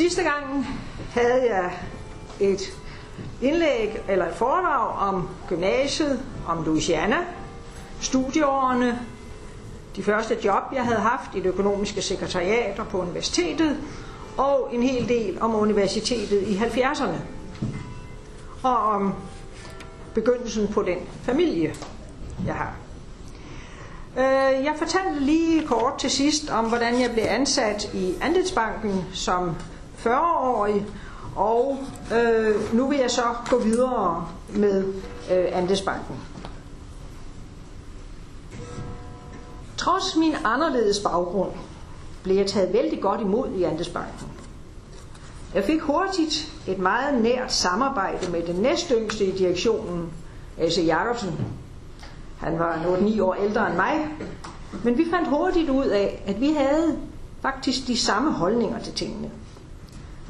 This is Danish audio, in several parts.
Sidste gang havde jeg et indlæg eller et foredrag om gymnasiet, om Louisiana, studieårene, de første job, jeg havde haft i det økonomiske sekretariater på universitetet, og en hel del om universitetet i 70'erne. Og om begyndelsen på den familie, jeg har. Øh, jeg fortalte lige kort til sidst om, hvordan jeg blev ansat i Andelsbanken som 40-årig, og øh, nu vil jeg så gå videre med øh, Andesbanken. Trods min anderledes baggrund blev jeg taget vældig godt imod i Andesbanken. Jeg fik hurtigt et meget nært samarbejde med den næstyngste i direktionen, A.C. Jacobsen. Han var 8-9 år ældre end mig, men vi fandt hurtigt ud af, at vi havde faktisk de samme holdninger til tingene.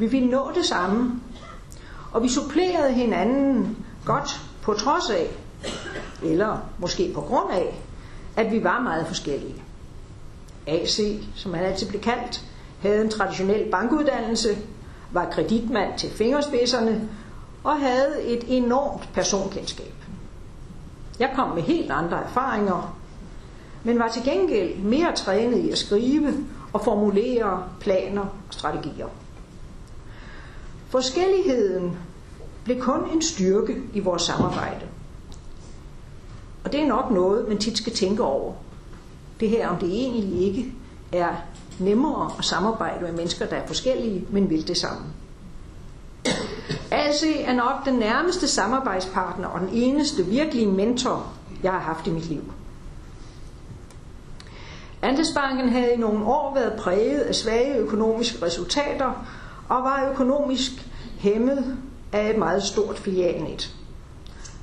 Vi nå det samme, og vi supplerede hinanden godt på trods af, eller måske på grund af, at vi var meget forskellige. AC, som han altid blev kaldt, havde en traditionel bankuddannelse, var kreditmand til fingerspidserne og havde et enormt personkendskab. Jeg kom med helt andre erfaringer, men var til gengæld mere trænet i at skrive og formulere planer og strategier. Forskelligheden blev kun en styrke i vores samarbejde. Og det er nok noget, man tit skal tænke over. Det her, om det egentlig ikke er nemmere at samarbejde med mennesker, der er forskellige, men vil det samme. AC er nok den nærmeste samarbejdspartner og den eneste virkelige mentor, jeg har haft i mit liv. Andesbanken havde i nogle år været præget af svage økonomiske resultater og var økonomisk hæmmet af et meget stort filialnet.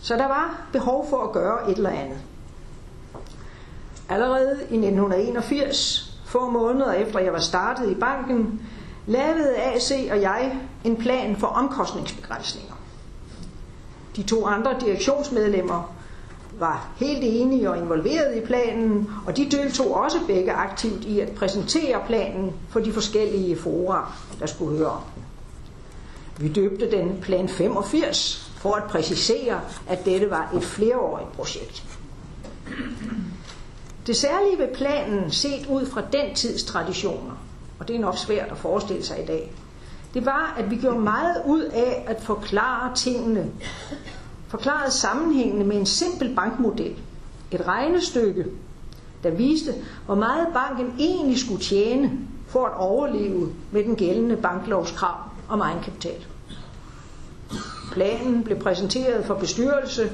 Så der var behov for at gøre et eller andet. Allerede i 1981, få måneder efter jeg var startet i banken, lavede AC og jeg en plan for omkostningsbegrænsninger. De to andre direktionsmedlemmer var helt enige og involveret i planen, og de deltog også begge aktivt i at præsentere planen for de forskellige fora, der skulle høre om den. Vi døbte den plan 85 for at præcisere, at dette var et flereårigt projekt. Det særlige ved planen, set ud fra den tids traditioner, og det er nok svært at forestille sig i dag, det var, at vi gjorde meget ud af at forklare tingene, forklarede sammenhængende med en simpel bankmodel, et regnestykke, der viste, hvor meget banken egentlig skulle tjene for at overleve med den gældende banklovskrav om egenkapital. Planen blev præsenteret for bestyrelse,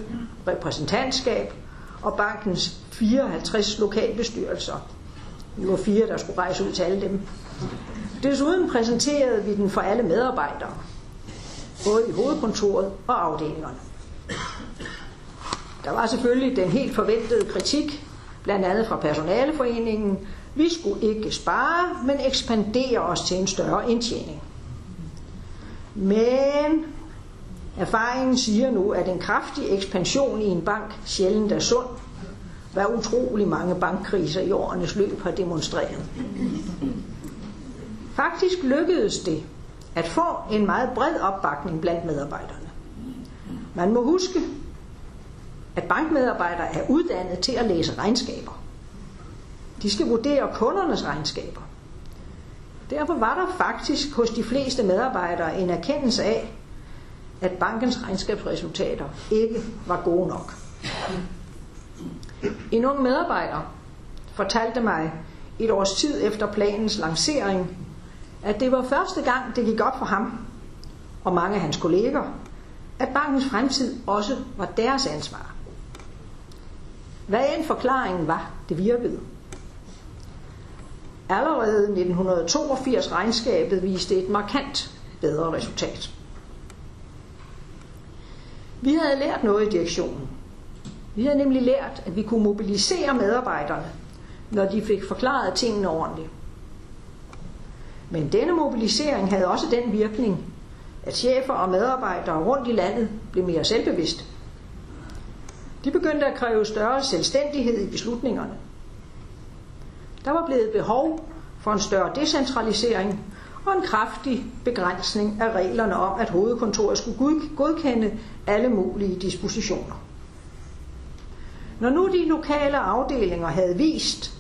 repræsentantskab og bankens 54 lokalbestyrelser. Vi var fire, der skulle rejse ud til alle dem. Desuden præsenterede vi den for alle medarbejdere, både i hovedkontoret og afdelingerne. Der var selvfølgelig den helt forventede kritik, blandt andet fra personaleforeningen. Vi skulle ikke spare, men ekspandere os til en større indtjening. Men erfaringen siger nu, at en kraftig ekspansion i en bank sjældent er sund, hvad utrolig mange bankkriser i årenes løb har demonstreret. Faktisk lykkedes det at få en meget bred opbakning blandt medarbejderne. Man må huske, at bankmedarbejdere er uddannet til at læse regnskaber. De skal vurdere kundernes regnskaber. Derfor var der faktisk hos de fleste medarbejdere en erkendelse af, at bankens regnskabsresultater ikke var gode nok. En ung medarbejder fortalte mig et års tid efter planens lancering, at det var første gang, det gik op for ham og mange af hans kolleger, at bankens fremtid også var deres ansvar. Hvad end forklaringen var, det virkede. Allerede 1982 regnskabet viste et markant bedre resultat. Vi havde lært noget i direktionen. Vi havde nemlig lært, at vi kunne mobilisere medarbejderne, når de fik forklaret tingene ordentligt. Men denne mobilisering havde også den virkning, at chefer og medarbejdere rundt i landet blev mere selvbevidste. De begyndte at kræve større selvstændighed i beslutningerne. Der var blevet behov for en større decentralisering, og en kraftig begrænsning af reglerne om, at hovedkontoret skulle godkende alle mulige dispositioner. Når nu de lokale afdelinger havde vist,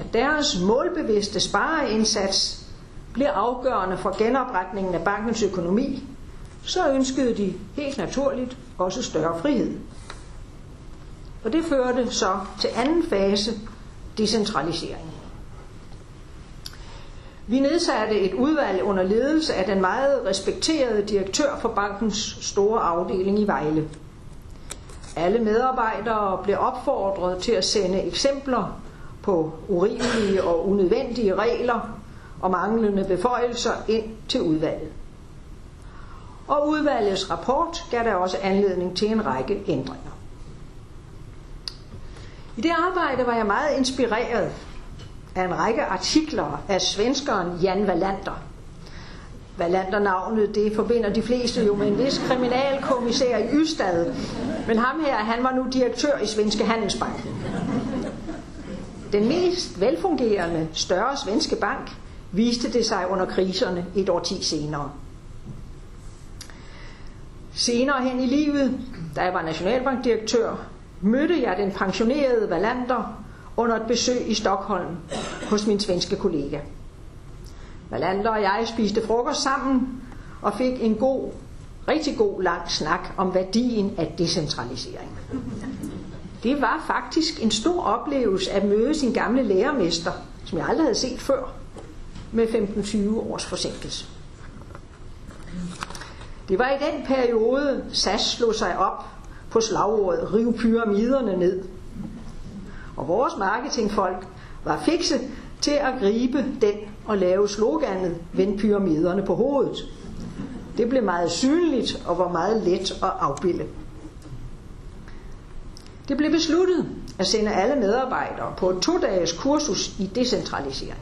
at deres målbevidste spareindsats blev afgørende for genopretningen af bankens økonomi, så ønskede de helt naturligt også større frihed. Og det førte så til anden fase, decentralisering. Vi nedsatte et udvalg under ledelse af den meget respekterede direktør for bankens store afdeling i Vejle. Alle medarbejdere blev opfordret til at sende eksempler på urimelige og unødvendige regler og manglende beføjelser ind til udvalget. Og udvalgets rapport gav der også anledning til en række ændringer. I det arbejde var jeg meget inspireret af en række artikler af svenskeren Jan Wallander. Wallander-navnet, det forbinder de fleste jo med en vis kriminalkommissær i Ystad. Men ham her, han var nu direktør i Svenske Handelsbank. Den mest velfungerende, større svenske bank viste det sig under kriserne et årti senere. Senere hen i livet, da jeg var nationalbankdirektør, mødte jeg den pensionerede Wallander under et besøg i Stockholm hos min svenske kollega. Wallander og jeg spiste frokost sammen og fik en god, rigtig god lang snak om værdien af decentralisering. Det var faktisk en stor oplevelse at møde sin gamle lærermester, som jeg aldrig havde set før, med 15-20 års forsinkelse. Det var i den periode, SAS slog sig op på slagordet Riv pyramiderne ned. Og vores marketingfolk var fikse til at gribe den og lave sloganet Vend pyramiderne på hovedet. Det blev meget synligt og var meget let at afbilde. Det blev besluttet at sende alle medarbejdere på et to-dages kursus i decentralisering.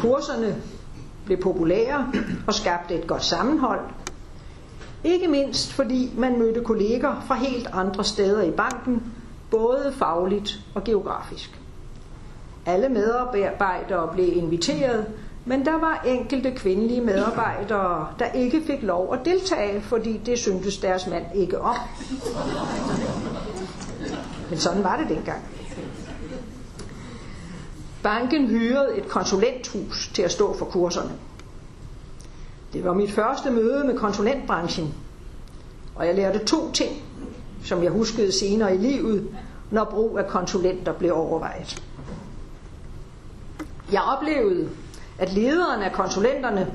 Kurserne blev populære og skabte et godt sammenhold. Ikke mindst fordi man mødte kolleger fra helt andre steder i banken, både fagligt og geografisk. Alle medarbejdere blev inviteret, men der var enkelte kvindelige medarbejdere, der ikke fik lov at deltage, fordi det syntes deres mand ikke om. Men sådan var det dengang. Banken hyrede et konsulenthus til at stå for kurserne. Det var mit første møde med konsulentbranchen, og jeg lærte to ting, som jeg huskede senere i livet, når brug af konsulenter blev overvejet. Jeg oplevede, at lederen af konsulenterne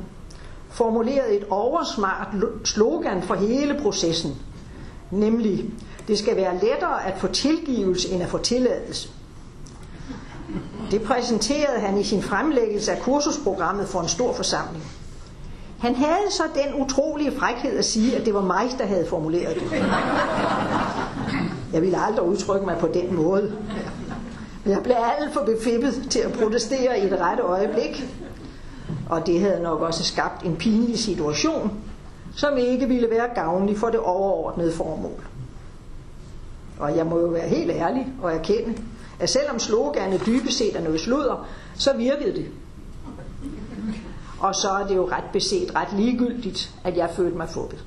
formulerede et oversmart slogan for hele processen, nemlig, det skal være lettere at få tilgivelse end at få tilladelse. Det præsenterede han i sin fremlæggelse af kursusprogrammet for en stor forsamling. Han havde så den utrolige frækhed at sige, at det var mig, der havde formuleret det. Jeg ville aldrig udtrykke mig på den måde. Men jeg blev alt for befippet til at protestere i det rette øjeblik. Og det havde nok også skabt en pinlig situation, som ikke ville være gavnlig for det overordnede formål. Og jeg må jo være helt ærlig og erkende, at selvom sloganet dybest set er noget sludder, så virkede det. Og så er det jo ret beset ret ligegyldigt, at jeg følte mig fuppet.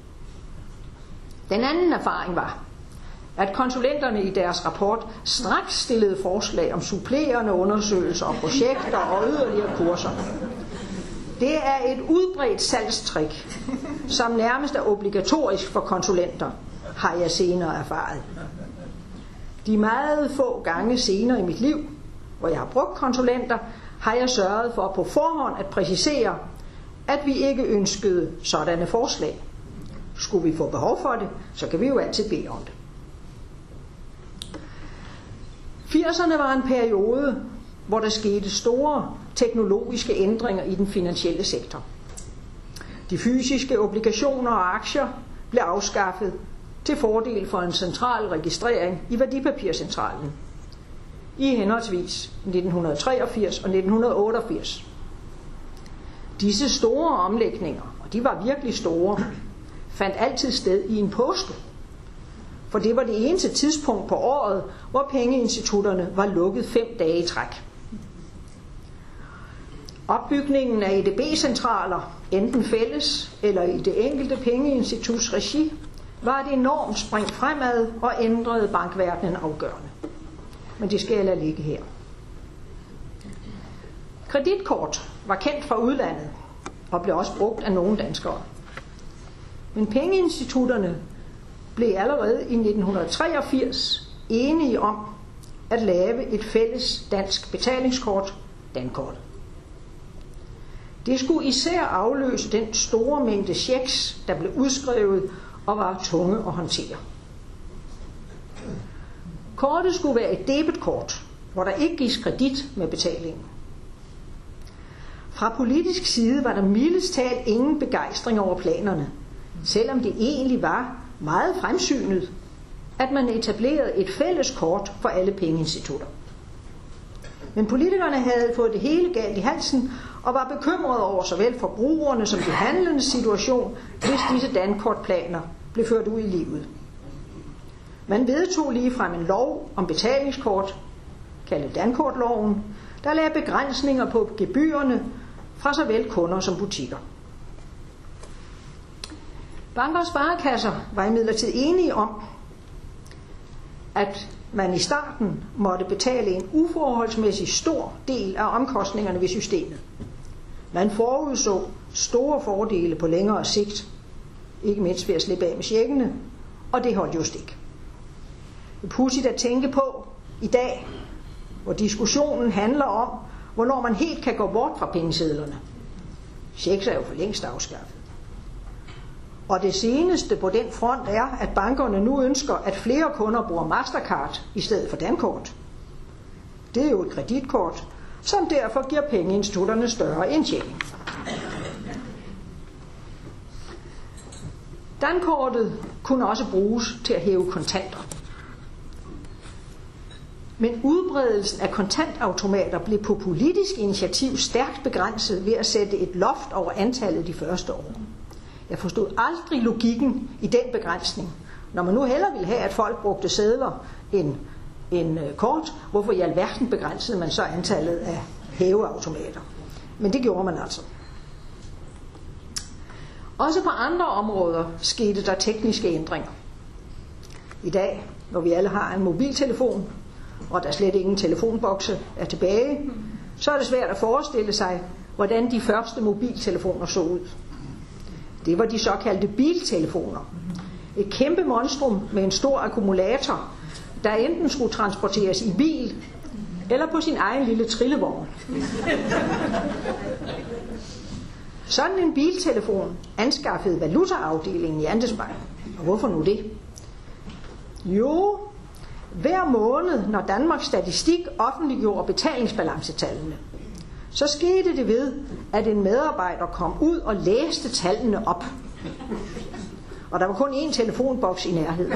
Den anden erfaring var, at konsulenterne i deres rapport straks stillede forslag om supplerende undersøgelser og projekter og yderligere kurser. Det er et udbredt salgstrik, som nærmest er obligatorisk for konsulenter, har jeg senere erfaret. De meget få gange senere i mit liv, hvor jeg har brugt konsulenter, har jeg sørget for på forhånd at præcisere, at vi ikke ønskede sådanne forslag. Skulle vi få behov for det, så kan vi jo altid bede om det. 80'erne var en periode, hvor der skete store teknologiske ændringer i den finansielle sektor. De fysiske obligationer og aktier blev afskaffet til fordel for en central registrering i værdipapircentralen i henholdsvis 1983 og 1988. Disse store omlægninger, og de var virkelig store, fandt altid sted i en påske. For det var det eneste tidspunkt på året, hvor pengeinstitutterne var lukket fem dage i træk. Opbygningen af EDB-centraler, enten fælles eller i det enkelte pengeinstituts regi, var et enormt spring fremad og ændrede bankverdenen afgørende. Men det skal jeg lade ligge her. Kreditkort var kendt fra udlandet og blev også brugt af nogle danskere. Men pengeinstitutterne blev allerede i 1983 enige om at lave et fælles dansk betalingskort, Dankort. Det skulle især afløse den store mængde checks, der blev udskrevet og var tunge at håndtere. Kortet skulle være et debetkort, hvor der ikke gives kredit med betalingen. Fra politisk side var der mildest talt ingen begejstring over planerne, selvom det egentlig var meget fremsynet, at man etablerede et fælles kort for alle pengeinstitutter. Men politikerne havde fået det hele galt i halsen og var bekymrede over såvel forbrugerne som de handlende situation, hvis disse dankortplaner blev ført ud i livet. Man vedtog ligefrem en lov om betalingskort, kaldet Dankortloven, der lagde begrænsninger på gebyrerne fra såvel kunder som butikker. Banker og sparekasser var imidlertid enige om, at man i starten måtte betale en uforholdsmæssig stor del af omkostningerne ved systemet. Man forudså store fordele på længere sigt, ikke mindst ved at slippe af med tjekkene, og det holdt jo stik. Det er pudsigt at tænke på i dag, hvor diskussionen handler om, hvornår man helt kan gå bort fra pengesedlerne. Checks er jo for længst afskaffet. Og det seneste på den front er, at bankerne nu ønsker, at flere kunder bruger Mastercard i stedet for Dankort. Det er jo et kreditkort, som derfor giver pengeinstitutterne større indtjening. Dankortet kunne også bruges til at hæve kontanter. Men udbredelsen af kontantautomater blev på politisk initiativ stærkt begrænset ved at sætte et loft over antallet de første år. Jeg forstod aldrig logikken i den begrænsning. Når man nu heller ville have, at folk brugte sædler end, end øh, kort, hvorfor i alverden begrænsede man så antallet af hæveautomater? Men det gjorde man altså. Også på andre områder skete der tekniske ændringer. I dag, når vi alle har en mobiltelefon, og der slet ingen telefonbokse er tilbage, så er det svært at forestille sig, hvordan de første mobiltelefoner så ud. Det var de såkaldte biltelefoner. Et kæmpe monstrum med en stor akkumulator, der enten skulle transporteres i bil eller på sin egen lille trillevogn. Sådan en biltelefon anskaffede valutaafdelingen i Andesbank. Og hvorfor nu det? Jo, hver måned, når Danmarks Statistik offentliggjorde betalingsbalancetallene, så skete det ved, at en medarbejder kom ud og læste tallene op. Og der var kun én telefonboks i nærheden.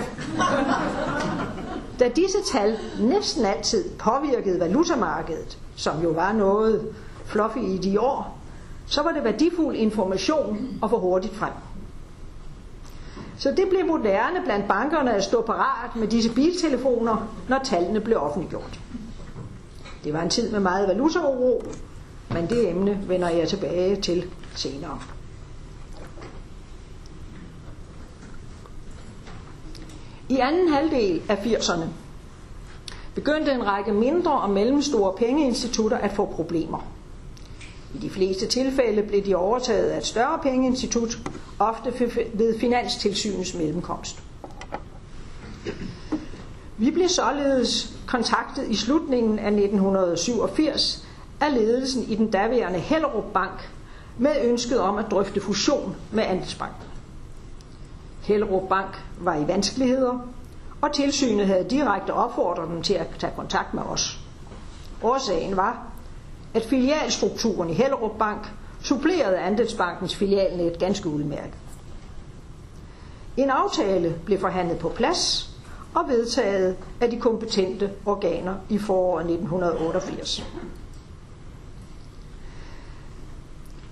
Da disse tal næsten altid påvirkede valutamarkedet, som jo var noget fluffy i de år, så var det værdifuld information at få hurtigt frem. Så det blev moderne blandt bankerne at stå parat med disse biltelefoner, når tallene blev offentliggjort. Det var en tid med meget valutauro, men det emne vender jeg tilbage til senere. I anden halvdel af 80'erne begyndte en række mindre og mellemstore pengeinstitutter at få problemer. I de fleste tilfælde blev de overtaget af et større pengeinstitut, ofte ved Finanstilsynets mellemkomst. Vi blev således kontaktet i slutningen af 1987 af ledelsen i den daværende Hellerup Bank med ønsket om at drøfte fusion med Andelsbanken. Hellerup Bank var i vanskeligheder, og tilsynet havde direkte opfordret dem til at tage kontakt med os. Årsagen var, at filialstrukturen i Hellerup Bank supplerede Andelsbankens filialnet ganske udmærket. En aftale blev forhandlet på plads og vedtaget af de kompetente organer i foråret 1988.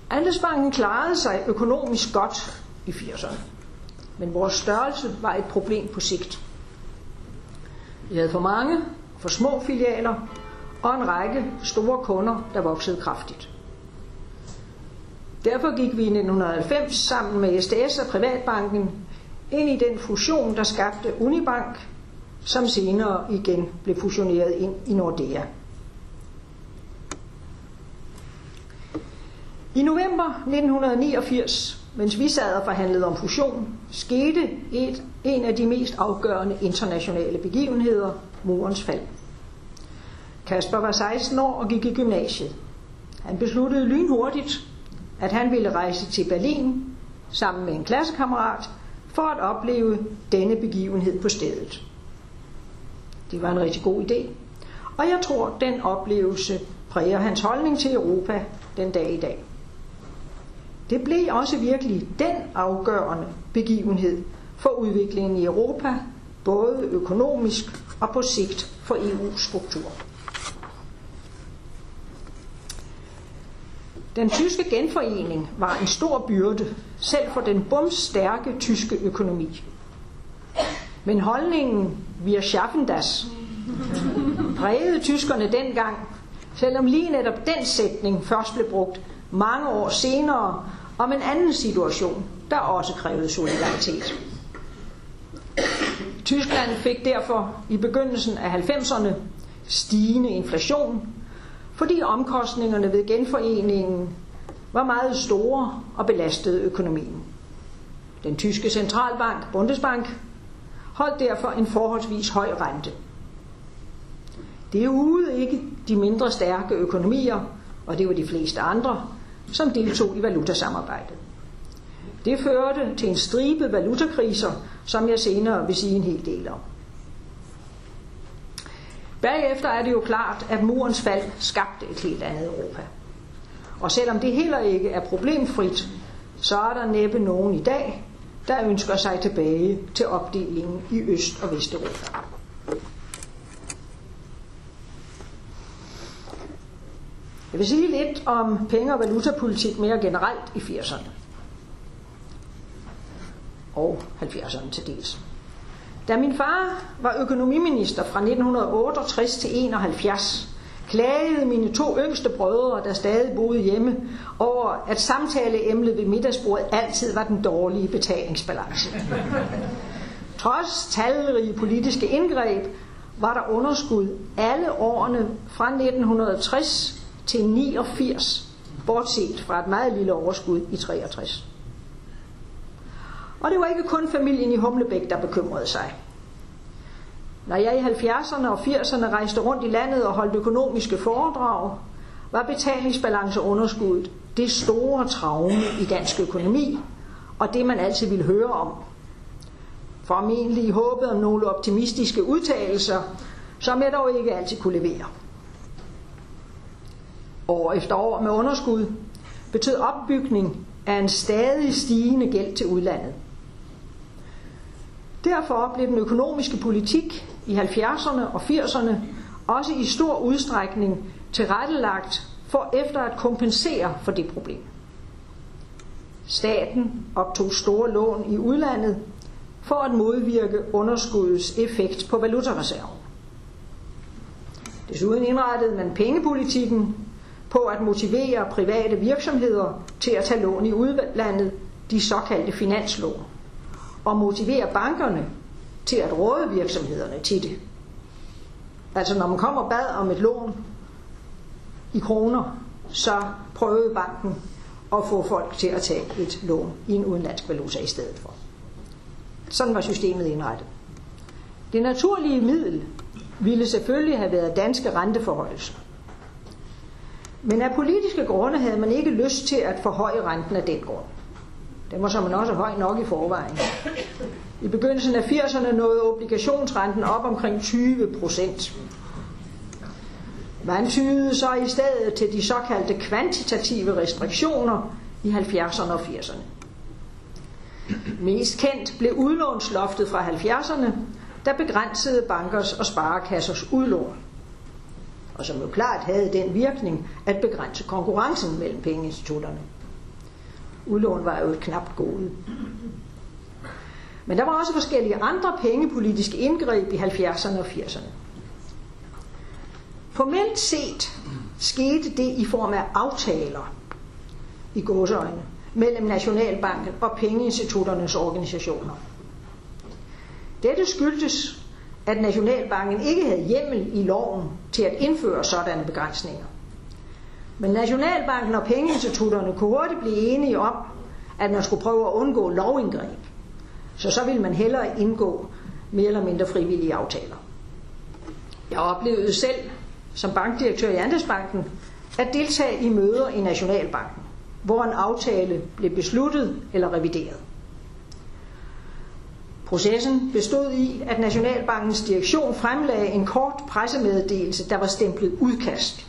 Andelsbanken klarede sig økonomisk godt i 80'erne, men vores størrelse var et problem på sigt. Vi havde for mange, for små filialer og en række store kunder, der voksede kraftigt. Derfor gik vi i 1990 sammen med SDS og Privatbanken ind i den fusion, der skabte Unibank, som senere igen blev fusioneret ind i Nordea. I november 1989, mens vi sad og forhandlede om fusion, skete et, en af de mest afgørende internationale begivenheder, murens fald. Kasper var 16 år og gik i gymnasiet. Han besluttede lynhurtigt, at han ville rejse til Berlin sammen med en klassekammerat for at opleve denne begivenhed på stedet. Det var en rigtig god idé, og jeg tror, den oplevelse præger hans holdning til Europa den dag i dag. Det blev også virkelig den afgørende begivenhed for udviklingen i Europa, både økonomisk og på sigt for EU-struktur. Den tyske genforening var en stor byrde, selv for den bumstærke tyske økonomi. Men holdningen wir schaffen das prægede tyskerne dengang, selvom lige netop den sætning først blev brugt mange år senere om en anden situation, der også krævede solidaritet. Tyskland fik derfor i begyndelsen af 90'erne stigende inflation, fordi omkostningerne ved genforeningen var meget store og belastede økonomien. Den tyske centralbank, Bundesbank, holdt derfor en forholdsvis høj rente. Det er ude ikke de mindre stærke økonomier, og det var de fleste andre, som deltog i valutasamarbejdet. Det førte til en stribe valutakriser, som jeg senere vil sige en hel del om. Bagefter er det jo klart, at murens fald skabte et helt andet Europa. Og selvom det heller ikke er problemfrit, så er der næppe nogen i dag, der ønsker sig tilbage til opdelingen i Øst- og Vesteuropa. Jeg vil sige lidt om penge- og valutapolitik mere generelt i 80'erne og 70'erne til dels. Da min far var økonomiminister fra 1968 til 71, klagede mine to yngste brødre, der stadig boede hjemme, over at samtaleemnet ved middagsbordet altid var den dårlige betalingsbalance. Trods talrige politiske indgreb var der underskud alle årene fra 1960 til 89, bortset fra et meget lille overskud i 63. Og det var ikke kun familien i Humlebæk, der bekymrede sig. Når jeg i 70'erne og 80'erne rejste rundt i landet og holdt økonomiske foredrag, var betalingsbalanceunderskuddet det store traume i dansk økonomi, og det man altid ville høre om. Formentlig i håbet om nogle optimistiske udtalelser, som jeg dog ikke altid kunne levere. År efter år med underskud betød opbygning af en stadig stigende gæld til udlandet. Derfor blev den økonomiske politik i 70'erne og 80'erne også i stor udstrækning tilrettelagt for efter at kompensere for det problem. Staten optog store lån i udlandet for at modvirke underskuddets effekt på valutareserven. Desuden indrettede man pengepolitikken på at motivere private virksomheder til at tage lån i udlandet, de såkaldte finanslån og motivere bankerne til at råde virksomhederne til det. Altså når man kommer og bad om et lån i kroner, så prøvede banken at få folk til at tage et lån i en udenlandsk valuta i stedet for. Sådan var systemet indrettet. Det naturlige middel ville selvfølgelig have været danske renteforhøjelser. Men af politiske grunde havde man ikke lyst til at forhøje renten af den grund. Den var som også høj nok i forvejen. I begyndelsen af 80'erne nåede obligationsrenten op omkring 20 procent. Man tydede så i stedet til de såkaldte kvantitative restriktioner i 70'erne og 80'erne. Mest kendt blev udlånsloftet fra 70'erne, der begrænsede bankers og sparekassers udlån. Og som jo klart havde den virkning at begrænse konkurrencen mellem pengeinstitutterne. Udlån var jo knap knapt gode. Men der var også forskellige andre pengepolitiske indgreb i 70'erne og 80'erne. Formelt set skete det i form af aftaler i gåseøjne mellem Nationalbanken og pengeinstitutternes organisationer. Dette skyldtes, at Nationalbanken ikke havde hjemmel i loven til at indføre sådanne begrænsninger. Men Nationalbanken og pengeinstitutterne kunne hurtigt blive enige om, at man skulle prøve at undgå lovindgreb. Så så ville man hellere indgå mere eller mindre frivillige aftaler. Jeg oplevede selv som bankdirektør i Andesbanken at deltage i møder i Nationalbanken, hvor en aftale blev besluttet eller revideret. Processen bestod i, at Nationalbankens direktion fremlagde en kort pressemeddelelse, der var stemplet udkast.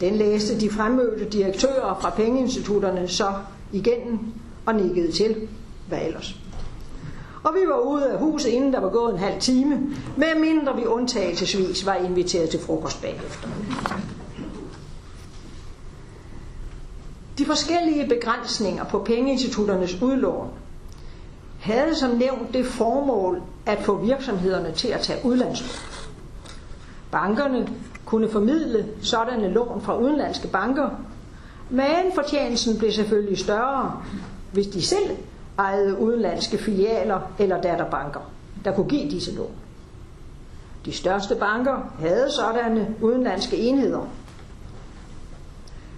Den læste de fremmødte direktører fra pengeinstitutterne så igennem og nikkede til. Hvad ellers? Og vi var ude af huset, inden der var gået en halv time, medmindre vi undtagelsesvis var inviteret til frokost bagefter. De forskellige begrænsninger på pengeinstitutternes udlån havde som nævnt det formål at få virksomhederne til at tage udlandslån. Bankerne kunne formidle sådanne lån fra udenlandske banker, men fortjenesten blev selvfølgelig større, hvis de selv ejede udenlandske filialer eller datterbanker, der kunne give disse lån. De største banker havde sådanne udenlandske enheder.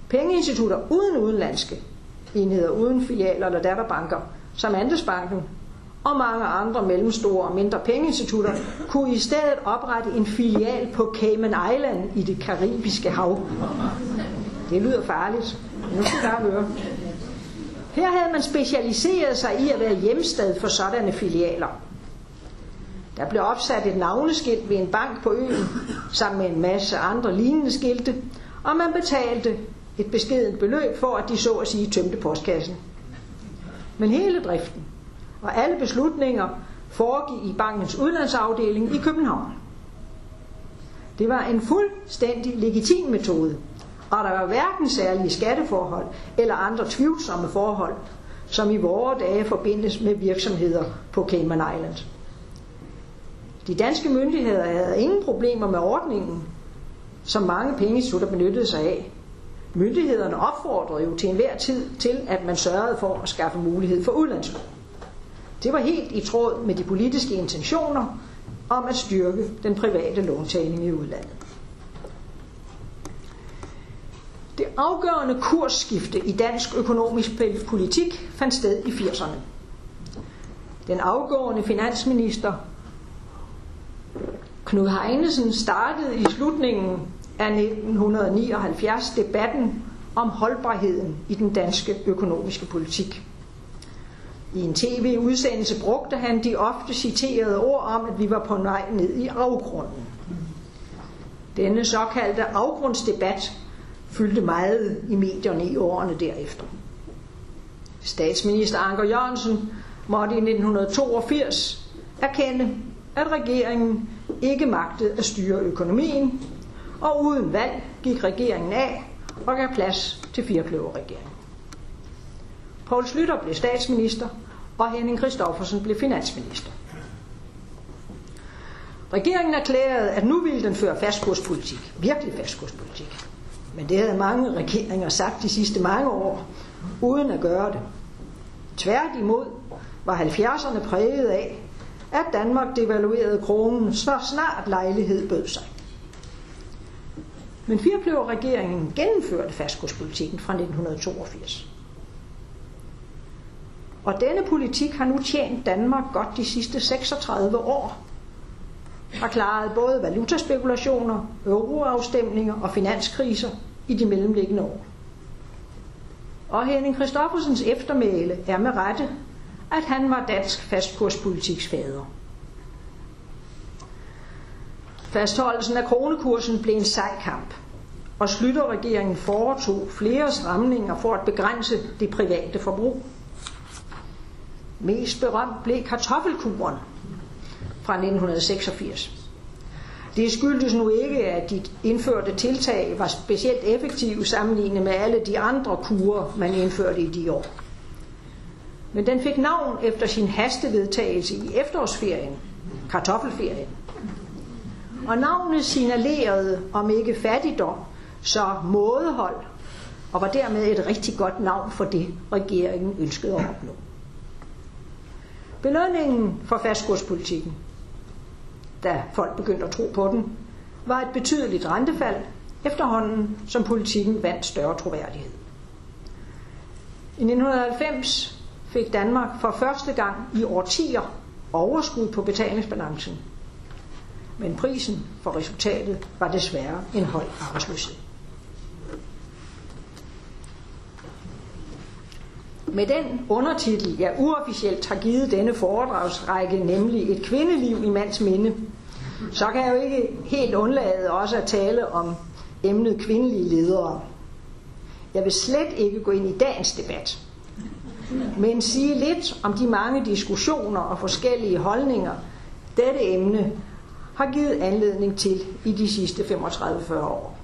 Pengeinstitutter uden udenlandske enheder, uden filialer eller datterbanker, som Andesbanken og mange andre mellemstore og mindre pengeinstitutter, kunne i stedet oprette en filial på Cayman Island i det karibiske hav. Det lyder farligt. Nu skal jeg høre. Her havde man specialiseret sig i at være hjemsted for sådanne filialer. Der blev opsat et navneskilt ved en bank på øen, sammen med en masse andre lignende skilte, og man betalte et beskedent beløb for, at de så at sige tømte postkassen. Men hele driften og alle beslutninger foregik i bankens udlandsafdeling i København. Det var en fuldstændig legitim metode, og der var hverken særlige skatteforhold eller andre tvivlsomme forhold, som i vore dage forbindes med virksomheder på Cayman Island. De danske myndigheder havde ingen problemer med ordningen, som mange pengeinstitutter benyttede sig af. Myndighederne opfordrede jo til enhver tid til, at man sørgede for at skaffe mulighed for udlandslån. Det var helt i tråd med de politiske intentioner om at styrke den private låntagning i udlandet. Det afgørende kursskifte i dansk økonomisk politik fandt sted i 80'erne. Den afgående finansminister Knud Heinesen startede i slutningen af 1979 debatten om holdbarheden i den danske økonomiske politik. I en tv-udsendelse brugte han de ofte citerede ord om, at vi var på vej ned i afgrunden. Denne såkaldte afgrundsdebat fyldte meget i medierne i årene derefter. Statsminister Anker Jørgensen måtte i 1982 erkende, at regeringen ikke magtede at styre økonomien, og uden valg gik regeringen af og gav plads til firekløverregeringen. Poul Slytter blev statsminister, og Henning Christoffersen blev finansminister. Regeringen erklærede, at nu ville den føre fastkurspolitik. Virkelig fastkurspolitik. Men det havde mange regeringer sagt de sidste mange år, uden at gøre det. Tværtimod var 70'erne præget af, at Danmark devaluerede kronen, så snart lejlighed bød sig. Men firekløver-regeringen gennemførte fastkurspolitikken fra 1982. Og denne politik har nu tjent Danmark godt de sidste 36 år. Har klaret både valutaspekulationer, euroafstemninger og finanskriser i de mellemliggende år. Og Henning Christoffersens eftermæle er med rette, at han var dansk fastkurspolitiks fader. Fastholdelsen af kronekursen blev en sej kamp, og Slytterregeringen foretog flere stramninger for at begrænse det private forbrug. Mest berømt blev kartoffelkuren fra 1986. Det skyldtes nu ikke, at de indførte tiltag var specielt effektive sammenlignet med alle de andre kurer, man indførte i de år. Men den fik navn efter sin hastevedtagelse i efterårsferien, kartoffelferien. Og navnet signalerede, om ikke fattigdom, så mådehold og var dermed et rigtig godt navn for det, regeringen ønskede at opnå. Belønningen for fastkurspolitikken, da folk begyndte at tro på den, var et betydeligt rentefald, efterhånden som politikken vandt større troværdighed. I 1990 fik Danmark for første gang i årtier overskud på betalingsbalancen. Men prisen for resultatet var desværre en høj arbejdsløshed. Med den undertitel, jeg uofficielt har givet denne foredragsrække, nemlig et kvindeliv i mands minde, så kan jeg jo ikke helt undlade også at tale om emnet kvindelige ledere. Jeg vil slet ikke gå ind i dagens debat, men sige lidt om de mange diskussioner og forskellige holdninger, dette emne har givet anledning til i de sidste 35-40 år.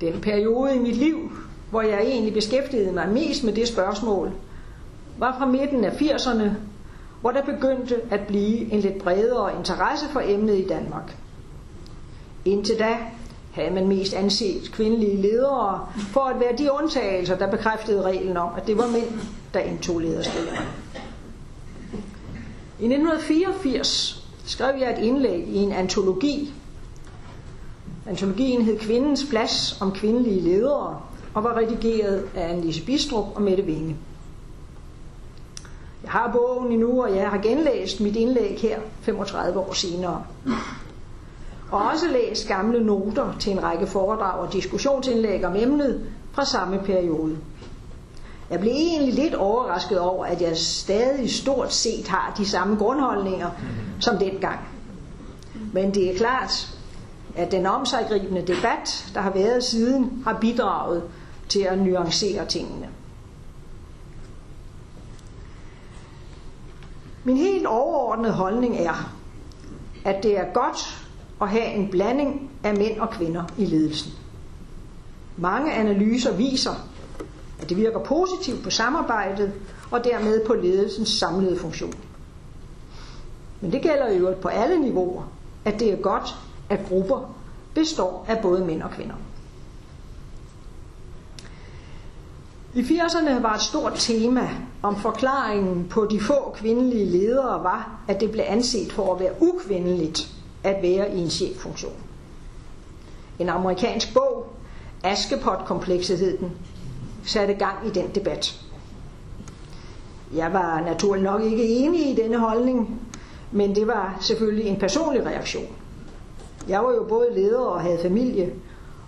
Den periode i mit liv, hvor jeg egentlig beskæftigede mig mest med det spørgsmål, var fra midten af 80'erne, hvor der begyndte at blive en lidt bredere interesse for emnet i Danmark. Indtil da havde man mest anset kvindelige ledere for at være de undtagelser, der bekræftede reglen om, at det var mænd, der indtog lederstillingen. I 1984 skrev jeg et indlæg i en antologi. Antologien hed Kvindens plads om kvindelige ledere og var redigeret af Annelise Bistrup og Mette Vinge. Jeg har bogen endnu, og jeg har genlæst mit indlæg her 35 år senere og også læst gamle noter til en række foredrag og diskussionsindlæg om emnet fra samme periode. Jeg blev egentlig lidt overrasket over, at jeg stadig stort set har de samme grundholdninger som dengang. Men det er klart, at den omsaggribende debat, der har været siden, har bidraget til at nuancere tingene. Min helt overordnede holdning er, at det er godt at have en blanding af mænd og kvinder i ledelsen. Mange analyser viser, at det virker positivt på samarbejdet og dermed på ledelsens samlede funktion. Men det gælder jo på alle niveauer, at det er godt, at grupper består af både mænd og kvinder. I 80'erne var et stort tema om forklaringen på de få kvindelige ledere var, at det blev anset for at være ukvindeligt at være i en cheffunktion. En amerikansk bog, Askepot-kompleksiteten, satte gang i den debat. Jeg var naturligt nok ikke enig i denne holdning, men det var selvfølgelig en personlig reaktion. Jeg var jo både leder og havde familie,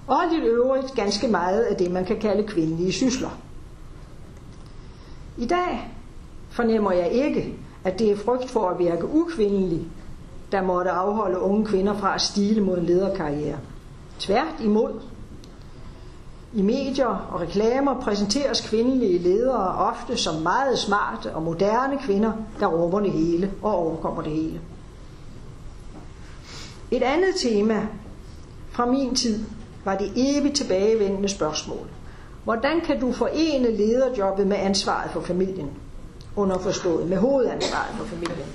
og lidt øvrigt ganske meget af det, man kan kalde kvindelige sysler. I dag fornemmer jeg ikke, at det er frygt for at virke ukvindelig, der måtte afholde unge kvinder fra at stile mod en lederkarriere. Tvært imod. I medier og reklamer præsenteres kvindelige ledere ofte som meget smarte og moderne kvinder, der rummer det hele og overkommer det hele. Et andet tema fra min tid var det evigt tilbagevendende spørgsmål. Hvordan kan du forene lederjobbet med ansvaret for familien? Underforstået med hovedansvaret for familien.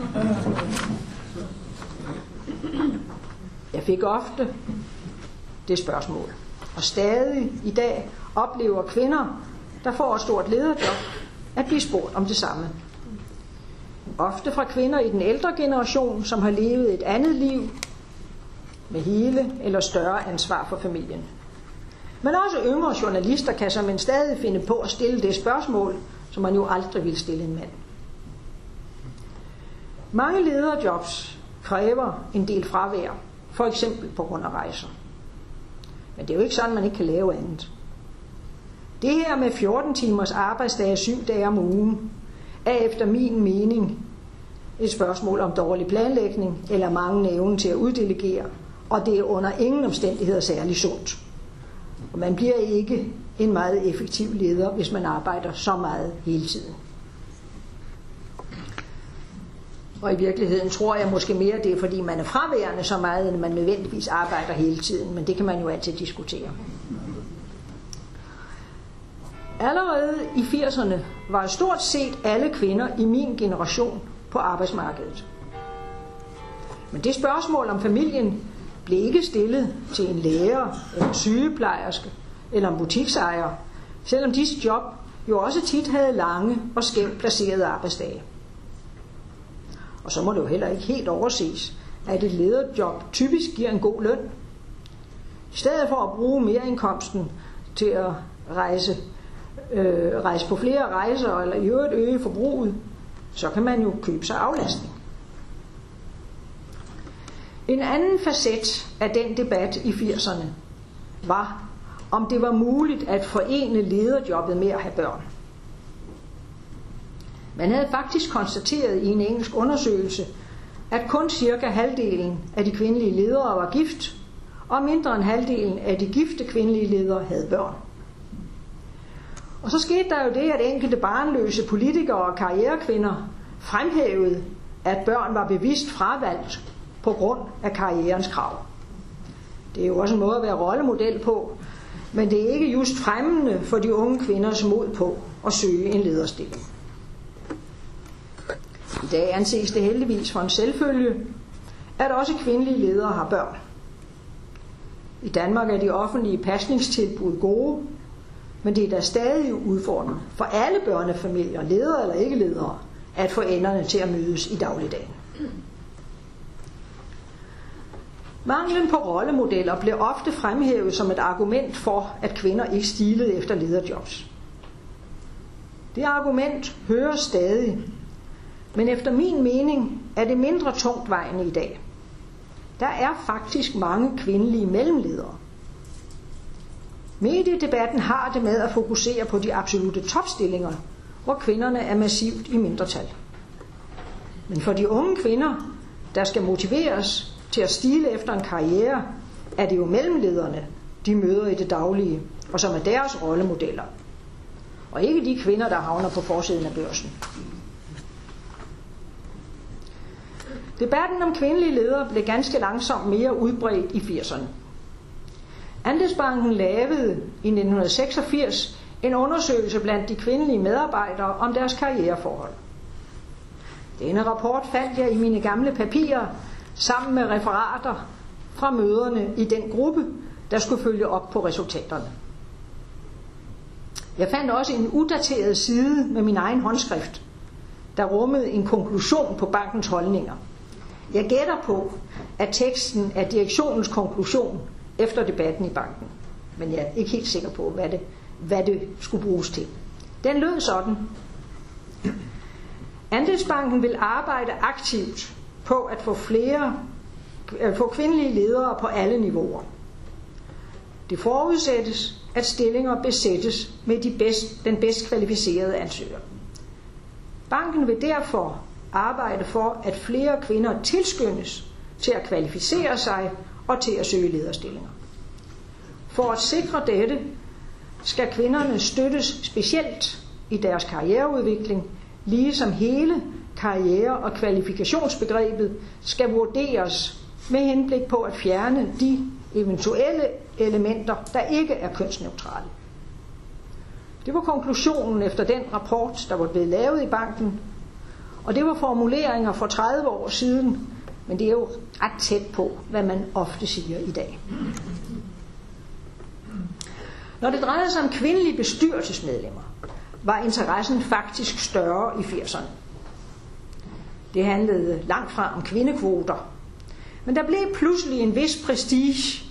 Jeg fik ofte det spørgsmål. Og stadig i dag oplever kvinder, der får et stort lederjob, at blive spurgt om det samme. Ofte fra kvinder i den ældre generation, som har levet et andet liv med hele eller større ansvar for familien. Men også yngre journalister kan som en stadig finde på at stille det spørgsmål, som man jo aldrig ville stille en mand. Mange lederjobs kræver en del fravær, for eksempel på grund af rejser. Men det er jo ikke sådan, man ikke kan lave andet. Det her med 14 timers arbejdsdag 7 dage om ugen, er efter min mening et spørgsmål om dårlig planlægning eller manglende evne til at uddelegere, og det er under ingen omstændigheder særlig sundt. Og man bliver ikke en meget effektiv leder, hvis man arbejder så meget hele tiden. Og i virkeligheden tror jeg måske mere, det er fordi man er fraværende så meget, end man nødvendigvis arbejder hele tiden. Men det kan man jo altid diskutere. Allerede i 80'erne var stort set alle kvinder i min generation på arbejdsmarkedet. Men det spørgsmål om familien blev ikke stillet til en lærer eller en sygeplejerske eller en butiksejer, selvom disse job jo også tit havde lange og skævt placerede arbejdsdage. Og så må det jo heller ikke helt overses, at et lederjob typisk giver en god løn. I stedet for at bruge mere indkomsten til at rejse, øh, rejse på flere rejser eller i øvrigt øge forbruget, så kan man jo købe sig aflastning. En anden facet af den debat i 80'erne var, om det var muligt at forene lederjobbet med at have børn. Man havde faktisk konstateret i en engelsk undersøgelse, at kun cirka halvdelen af de kvindelige ledere var gift, og mindre end halvdelen af de gifte kvindelige ledere havde børn. Og så skete der jo det, at enkelte barnløse politikere og karrierekvinder fremhævede, at børn var bevidst fravalgt på grund af karrierens krav. Det er jo også en måde at være rollemodel på, men det er ikke just fremmende for de unge kvinders mod på at søge en lederstilling. I dag anses det heldigvis for en selvfølge, at også kvindelige ledere har børn. I Danmark er de offentlige pasningstilbud gode, men det er da stadig udfordrende for alle børnefamilier, ledere eller ikke ledere, at få enderne til at mødes i dagligdagen. Manglen på rollemodeller blev ofte fremhævet som et argument for, at kvinder ikke stilede efter lederjobs. Det argument hører stadig, men efter min mening er det mindre tungt vejen i dag. Der er faktisk mange kvindelige mellemledere. Mediedebatten har det med at fokusere på de absolute topstillinger, hvor kvinderne er massivt i mindretal. Men for de unge kvinder, der skal motiveres til at stile efter en karriere, er det jo mellemlederne, de møder i det daglige, og som er deres rollemodeller. Og ikke de kvinder, der havner på forsiden af børsen. Debatten om kvindelige ledere blev ganske langsomt mere udbredt i 80'erne. Andelsbanken lavede i 1986 en undersøgelse blandt de kvindelige medarbejdere om deres karriereforhold. Denne rapport fandt jeg i mine gamle papirer sammen med referater fra møderne i den gruppe, der skulle følge op på resultaterne. Jeg fandt også en udateret side med min egen håndskrift, der rummede en konklusion på bankens holdninger. Jeg gætter på, at teksten er direktionens konklusion efter debatten i banken. Men jeg er ikke helt sikker på, hvad det, hvad det skulle bruges til. Den lød sådan. Andelsbanken vil arbejde aktivt på at få flere at få kvindelige ledere på alle niveauer. Det forudsættes, at stillinger besættes med de bedst, den bedst kvalificerede ansøger. Banken vil derfor arbejde for, at flere kvinder tilskyndes til at kvalificere sig og til at søge lederstillinger. For at sikre dette skal kvinderne støttes specielt i deres karriereudvikling, ligesom hele karriere- og kvalifikationsbegrebet skal vurderes med henblik på at fjerne de eventuelle elementer, der ikke er kønsneutrale. Det var konklusionen efter den rapport, der var blevet lavet i banken, og det var formuleringer for 30 år siden, men det er jo ret tæt på, hvad man ofte siger i dag. Når det drejede sig om kvindelige bestyrelsesmedlemmer, var interessen faktisk større i 80'erne. Det handlede langt fra om kvindekvoter, men der blev pludselig en vis prestige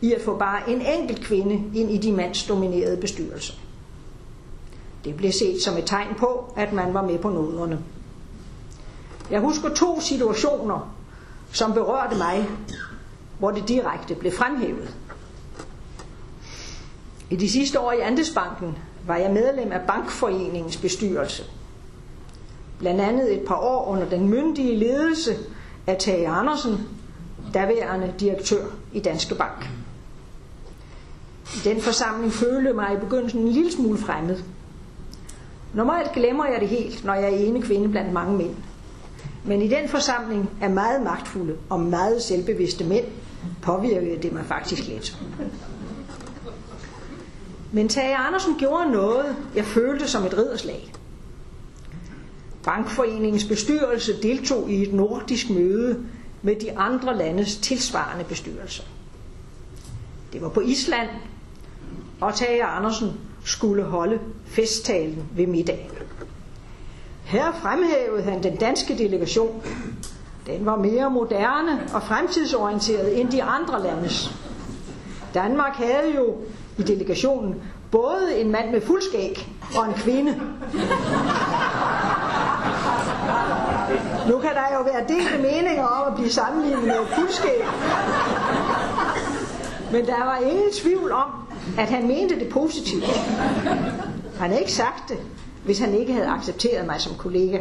i at få bare en enkelt kvinde ind i de mandsdominerede bestyrelser. Det blev set som et tegn på, at man var med på noderne. Jeg husker to situationer, som berørte mig, hvor det direkte blev fremhævet. I de sidste år i Andesbanken var jeg medlem af Bankforeningens bestyrelse. Blandt andet et par år under den myndige ledelse af Tage Andersen, daværende direktør i Danske Bank. I den forsamling følte mig i begyndelsen en lille smule fremmed. Normalt glemmer jeg det helt, når jeg er ene kvinde blandt mange mænd. Men i den forsamling af meget magtfulde og meget selvbevidste mænd påvirkede det mig faktisk lidt. Men Tage Andersen gjorde noget, jeg følte som et ridderslag. Bankforeningens bestyrelse deltog i et nordisk møde med de andre landes tilsvarende bestyrelser. Det var på Island, og Tage Andersen skulle holde festtalen ved middagen. Her fremhævede han den danske delegation. Den var mere moderne og fremtidsorienteret end de andre landes. Danmark havde jo i delegationen både en mand med fuldskæg og en kvinde. Nu kan der jo være delte meninger om at blive sammenlignet med fuldskæg. Men der var ingen tvivl om, at han mente det positivt. Han havde ikke sagt det, hvis han ikke havde accepteret mig som kollega.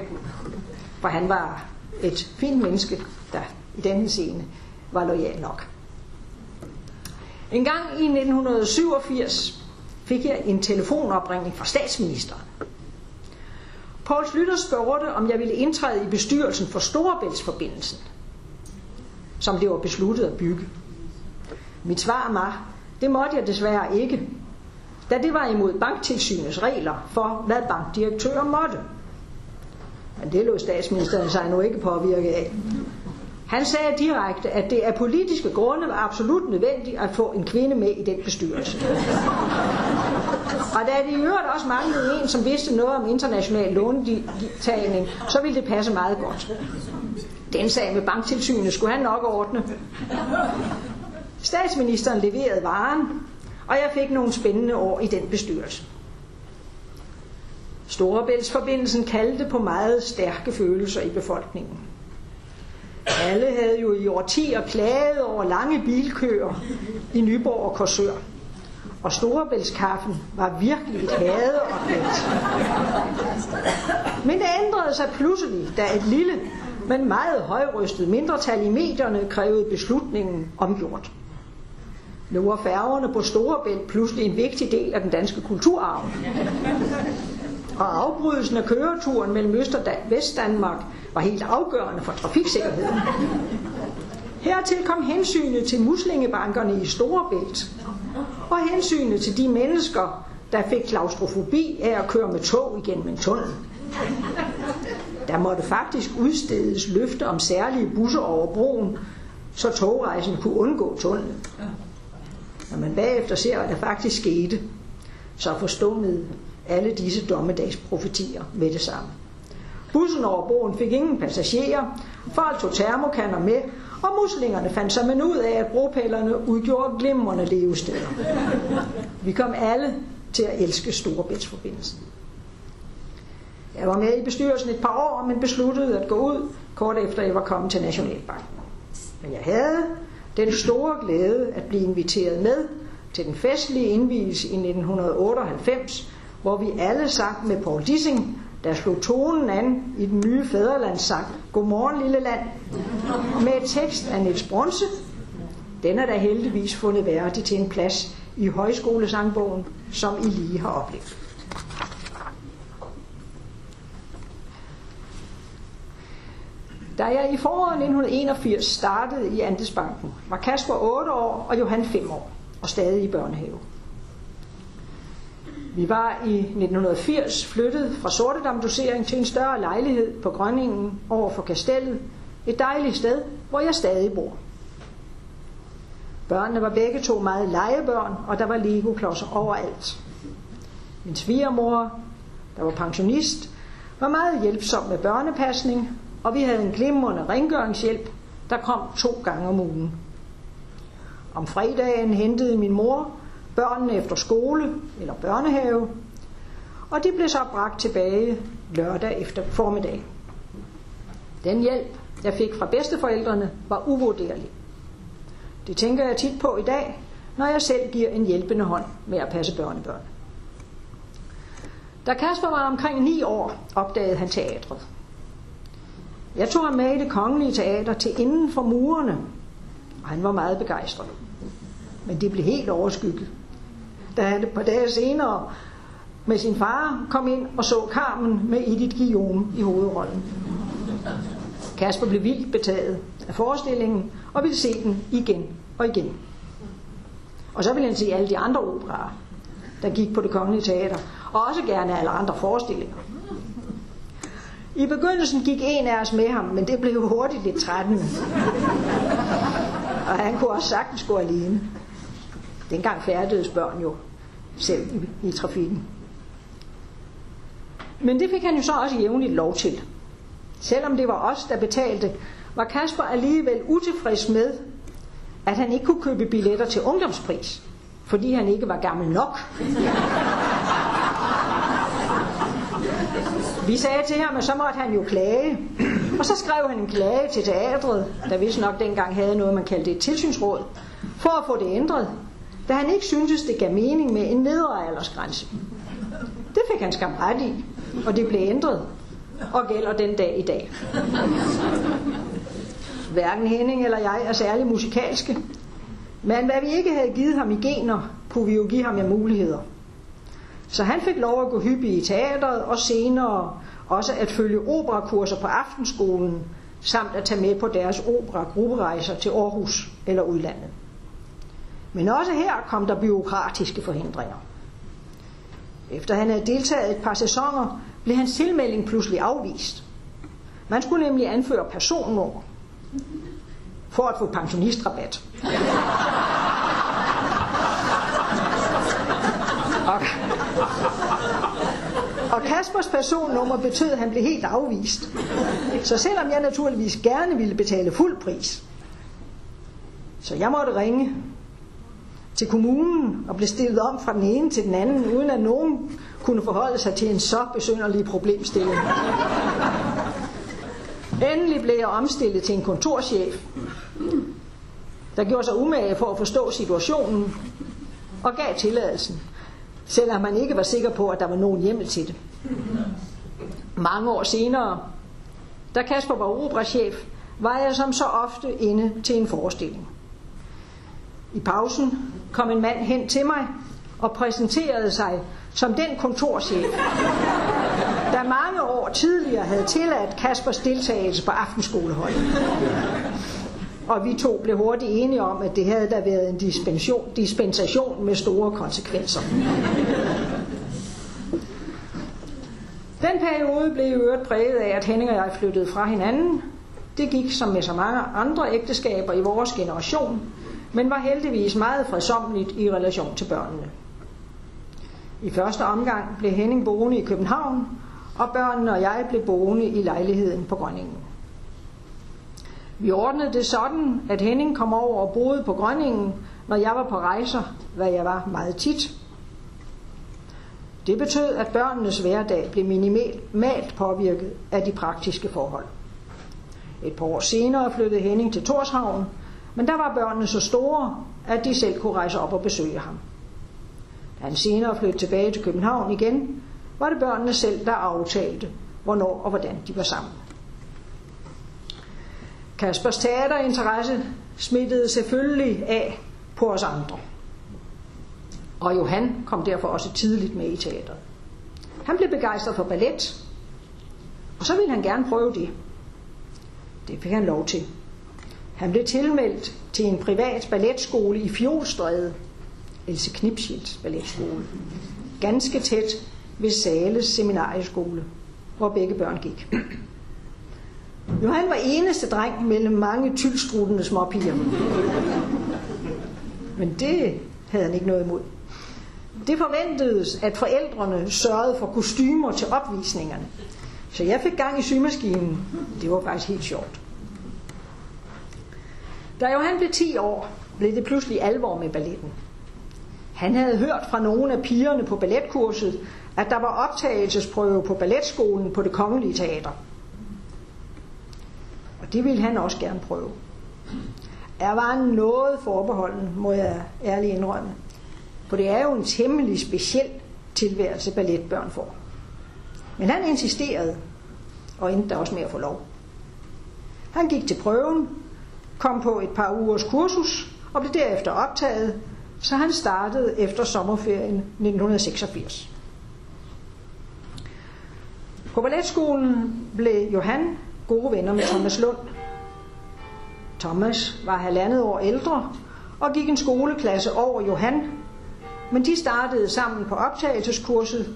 For han var et fint menneske, der i denne scene var lojal nok. En gang i 1987 fik jeg en telefonopringning fra statsministeren. Poul Slytter spurgte, om jeg ville indtræde i bestyrelsen for Storebæltsforbindelsen, som det var besluttet at bygge. Mit svar var, det måtte jeg desværre ikke, da det var imod banktilsynets regler for, hvad bankdirektører måtte. Men det lå statsministeren sig nu ikke påvirke af. Han sagde direkte, at det af politiske grunde var absolut nødvendigt at få en kvinde med i den bestyrelse. Og da det i øvrigt også manglede en, som vidste noget om international lånetagning, så ville det passe meget godt. Den sag med banktilsynet skulle han nok ordne. Statsministeren leverede varen, og jeg fik nogle spændende år i den bestyrelse. Storebæltsforbindelsen kaldte på meget stærke følelser i befolkningen. Alle havde jo i årtier klaget over lange bilkøer i Nyborg og Korsør. Og Storebæltskaffen var virkelig et hadeobjekt. Men det ændrede sig pludselig, da et lille, men meget højrystet mindretal i medierne krævede beslutningen omgjort. Nu var færgerne på Storebælt pludselig en vigtig del af den danske kulturarv. Og afbrydelsen af køreturen mellem Øst- og Vestdanmark var helt afgørende for trafiksikkerheden. Hertil kom hensynet til muslingebankerne i Storebælt, og hensynet til de mennesker, der fik klaustrofobi af at køre med tog igennem en tunnel. Der måtte faktisk udstedes løfte om særlige busser over broen, så togrejsen kunne undgå tunnelen. Når man bagefter ser, hvad der faktisk skete, så forstummede alle disse dommedagsprofetier med det samme. Bussen over broen fik ingen passagerer, folk tog termokanner med, og muslingerne fandt sig men ud af, at bropælerne udgjorde glimrende levesteder. Vi kom alle til at elske Storebæltsforbindelsen. Jeg var med i bestyrelsen et par år, men besluttede at gå ud kort efter jeg var kommet til Nationalbanken. Men jeg havde den store glæde at blive inviteret med til den festlige indvielse i 1998, hvor vi alle sang med Paul Dissing, der slog tonen an i den nye fædrelandssang Godmorgen lille land, med tekst af Niels Brunse. Den er da heldigvis fundet værdig til en plads i højskolesangbogen, som I lige har oplevet. Da jeg i foråret 1981 startede i Andesbanken, var Kasper 8 år og Johan 5 år og stadig i børnehave. Vi var i 1980 flyttet fra sortedamdosering til en større lejlighed på Grønningen over for Kastellet. Et dejligt sted, hvor jeg stadig bor. Børnene var begge to meget legebørn, og der var legoklodser overalt. Min svigermor, der var pensionist, var meget hjælpsom med børnepasning, og vi havde en glimrende rengøringshjælp, der kom to gange om ugen. Om fredagen hentede min mor børnene efter skole eller børnehave, og de blev så bragt tilbage lørdag efter formiddag. Den hjælp, jeg fik fra bedsteforældrene, var uvurderlig. Det tænker jeg tit på i dag, når jeg selv giver en hjælpende hånd med at passe børnebørn. Da Kasper var omkring 9 år, opdagede han teatret. Jeg tog ham med i det kongelige teater til inden for murene, og han var meget begejstret. Men det blev helt overskygget, da han et par dage senere med sin far kom ind og så Carmen med Edith Guillaume i hovedrollen. Kasper blev vildt betaget af forestillingen og ville se den igen og igen. Og så ville han se alle de andre operer, der gik på det kongelige teater, og også gerne alle andre forestillinger. I begyndelsen gik en af os med ham, men det blev hurtigt lidt trættende. Og han kunne også sagtens gå alene. Dengang færdedes børn jo selv i, i trafikken. Men det fik han jo så også jævnligt lov til. Selvom det var os, der betalte, var Kasper alligevel utilfreds med, at han ikke kunne købe billetter til ungdomspris, fordi han ikke var gammel nok. Vi sagde til ham, at så måtte han jo klage. Og så skrev han en klage til teatret, der vist nok dengang havde noget, man kaldte et tilsynsråd, for at få det ændret, da han ikke syntes, det gav mening med en nedre aldersgrænse. Det fik han skam ret i, og det blev ændret, og gælder den dag i dag. Hverken Henning eller jeg er særlig musikalske, men hvad vi ikke havde givet ham i gener, kunne vi jo give ham af muligheder. Så han fik lov at gå hyppigt i teateret og senere også at følge operakurser på aftenskolen, samt at tage med på deres opera-grupperejser til Aarhus eller udlandet. Men også her kom der byråkratiske forhindringer. Efter han havde deltaget et par sæsoner, blev hans tilmelding pludselig afvist. Man skulle nemlig anføre personnummer for at få pensionistrabat. Og, og Kaspers personnummer betød, at han blev helt afvist. Så selvom jeg naturligvis gerne ville betale fuld pris, så jeg måtte ringe til kommunen og blev stillet om fra den ene til den anden, uden at nogen kunne forholde sig til en så besynderlig problemstilling. Endelig blev jeg omstillet til en kontorchef, der gjorde sig umage for at forstå situationen og gav tilladelsen, selvom man ikke var sikker på, at der var nogen hjemmel til det. Mange år senere, da Kasper var operachef, var jeg som så ofte inde til en forestilling. I pausen kom en mand hen til mig og præsenterede sig som den kontorchef, der mange år tidligere havde tilladt Kaspers deltagelse på aftenskoleholdet. Og vi to blev hurtigt enige om, at det havde da været en dispensation, dispensation med store konsekvenser. Den periode blev i øvrigt præget af, at Henning og jeg flyttede fra hinanden. Det gik som med så mange andre ægteskaber i vores generation, men var heldigvis meget fredsomligt i relation til børnene. I første omgang blev Henning boende i København, og børnene og jeg blev boende i lejligheden på Grønningen. Vi ordnede det sådan, at Henning kom over og boede på Grønningen, når jeg var på rejser, hvad jeg var meget tit. Det betød, at børnenes hverdag blev minimalt påvirket af de praktiske forhold. Et par år senere flyttede Henning til Torshavn, men der var børnene så store, at de selv kunne rejse op og besøge ham. Da han senere flyttede tilbage til København igen, var det børnene selv, der aftalte, hvornår og hvordan de var sammen. Kaspers teaterinteresse smittede selvfølgelig af på os andre. Og Johan kom derfor også tidligt med i teateret. Han blev begejstret for ballet, og så ville han gerne prøve det. Det fik han lov til. Han blev tilmeldt til en privat balletskole i Fjordstræde, Else Knipschilds balletskole, ganske tæt ved Sales seminarieskole, hvor begge børn gik. Johan var eneste dreng mellem mange tylstruttende småpiger. Men det havde han ikke noget imod. Det forventedes, at forældrene sørgede for kostymer til opvisningerne. Så jeg fik gang i symaskinen. Det var faktisk helt sjovt. Da Johan blev 10 år, blev det pludselig alvor med balletten. Han havde hørt fra nogle af pigerne på balletkurset, at der var optagelsesprøve på balletskolen på det kongelige teater. Og det ville han også gerne prøve. Jeg var noget forbeholden, må jeg ærligt indrømme. For det er jo en temmelig speciel tilværelse, balletbørn får. Men han insisterede, og endte også med at få lov. Han gik til prøven, kom på et par ugers kursus og blev derefter optaget, så han startede efter sommerferien 1986. På balletskolen blev Johan gode venner med Thomas Lund. Thomas var halvandet år ældre og gik en skoleklasse over Johan, men de startede sammen på optagelseskurset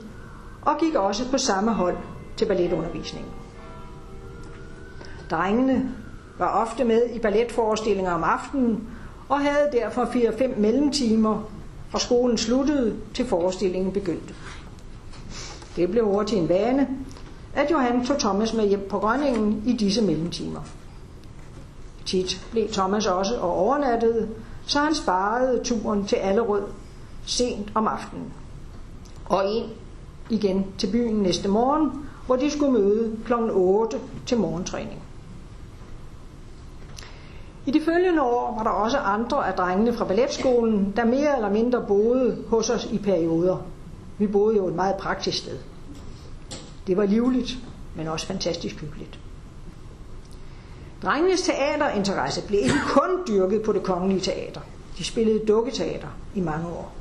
og gik også på samme hold til balletundervisningen. Drengene var ofte med i balletforestillinger om aftenen og havde derfor 4-5 mellemtimer fra skolen sluttede til forestillingen begyndte. Det blev over til en vane, at Johan tog Thomas med hjem på Grønningen i disse mellemtimer. Tit blev Thomas også og overnattede, så han sparede turen til Allerød sent om aftenen. Og ind igen til byen næste morgen, hvor de skulle møde kl. 8 til morgentræning. I de følgende år var der også andre af drengene fra balletskolen, der mere eller mindre boede hos os i perioder. Vi boede jo et meget praktisk sted. Det var livligt, men også fantastisk hyggeligt. Drengenes teaterinteresse blev ikke kun dyrket på det kongelige teater. De spillede dukketeater i mange år.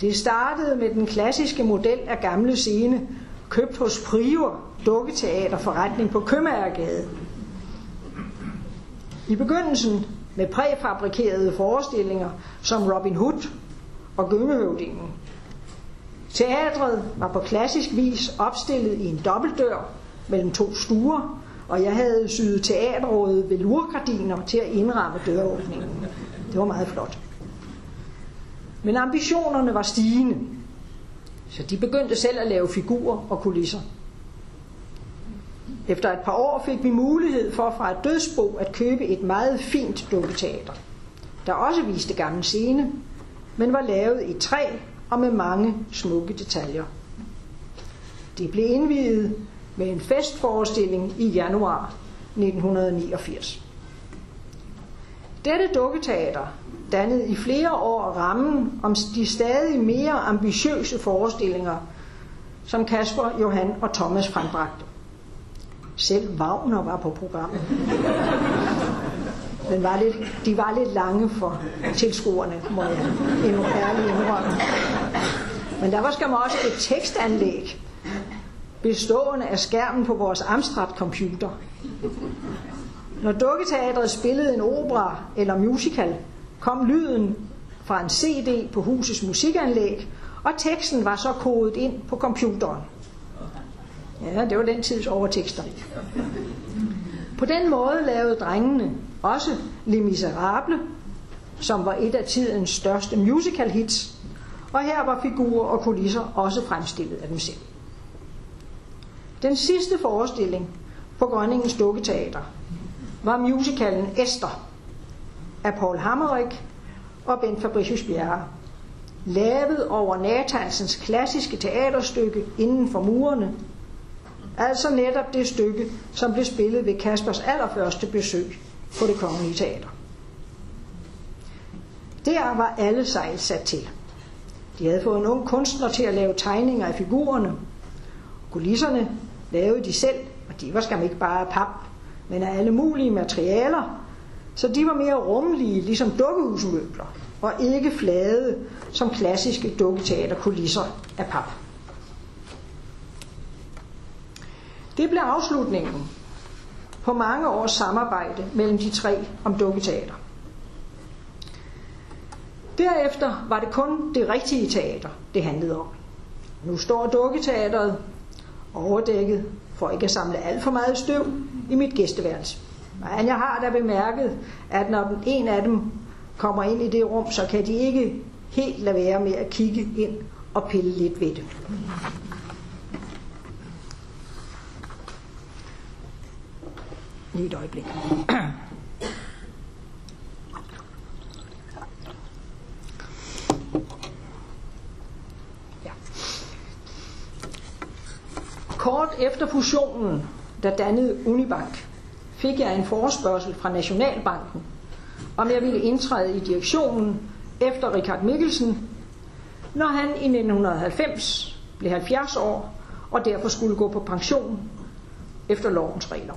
Det startede med den klassiske model af gamle scene, købt hos Prior dukketeaterforretning på Købmagergade. I begyndelsen med præfabrikerede forestillinger som Robin Hood og Gyngehøvdingen. Teatret var på klassisk vis opstillet i en dobbeltdør mellem to stuer, og jeg havde syet teaterrådet velurgardiner til at indramme døråbningen. Det var meget flot. Men ambitionerne var stigende, så de begyndte selv at lave figurer og kulisser. Efter et par år fik vi mulighed for fra et dødsbo at købe et meget fint dukketeater, der også viste gammel scene, men var lavet i træ og med mange smukke detaljer. Det blev indviet med en festforestilling i januar 1989. Dette dukketeater dannede i flere år rammen om de stadig mere ambitiøse forestillinger, som Kasper, Johan og Thomas frembragte. Selv Wagner var på programmet. Men var lidt, de var lidt lange for tilskuerne, må jeg endnu ærligt indrømme. Men der var skam også et tekstanlæg, bestående af skærmen på vores Amstrad-computer. Når dukketeatret spillede en opera eller musical, kom lyden fra en CD på husets musikanlæg, og teksten var så kodet ind på computeren. Ja, det var den tids overtekster. På den måde lavede drengene også Les Miserable, som var et af tidens største musical hits, og her var figurer og kulisser også fremstillet af dem selv. Den sidste forestilling på Grønningens Dukketeater var musicalen Esther af Paul Hammerik og Bent Fabricius Bjerre, lavet over Nathansens klassiske teaterstykke Inden for murene, altså netop det stykke, som blev spillet ved Kaspers allerførste besøg på det kongelige teater. Der var alle sejl sat til. De havde fået en ung kunstner til at lave tegninger af figurerne. Kulisserne lavede de selv, og de var skam ikke bare af pap, men af alle mulige materialer, så de var mere rummelige, ligesom dukkehusmøbler, og ikke flade som klassiske dukketeaterkulisser af pap. Det blev afslutningen på mange års samarbejde mellem de tre om dukketeater. Derefter var det kun det rigtige teater, det handlede om. Nu står dukketeateret overdækket for ikke at samle alt for meget støv i mit gæsteværelse. Men jeg har da bemærket, at når en af dem kommer ind i det rum, så kan de ikke helt lade være med at kigge ind og pille lidt ved det. Lige et øjeblik. Ja. Kort efter fusionen, der dannede Unibank, fik jeg en forespørgsel fra Nationalbanken, om jeg ville indtræde i direktionen efter Richard Mikkelsen, når han i 1990 blev 70 år og derfor skulle gå på pension efter lovens regler.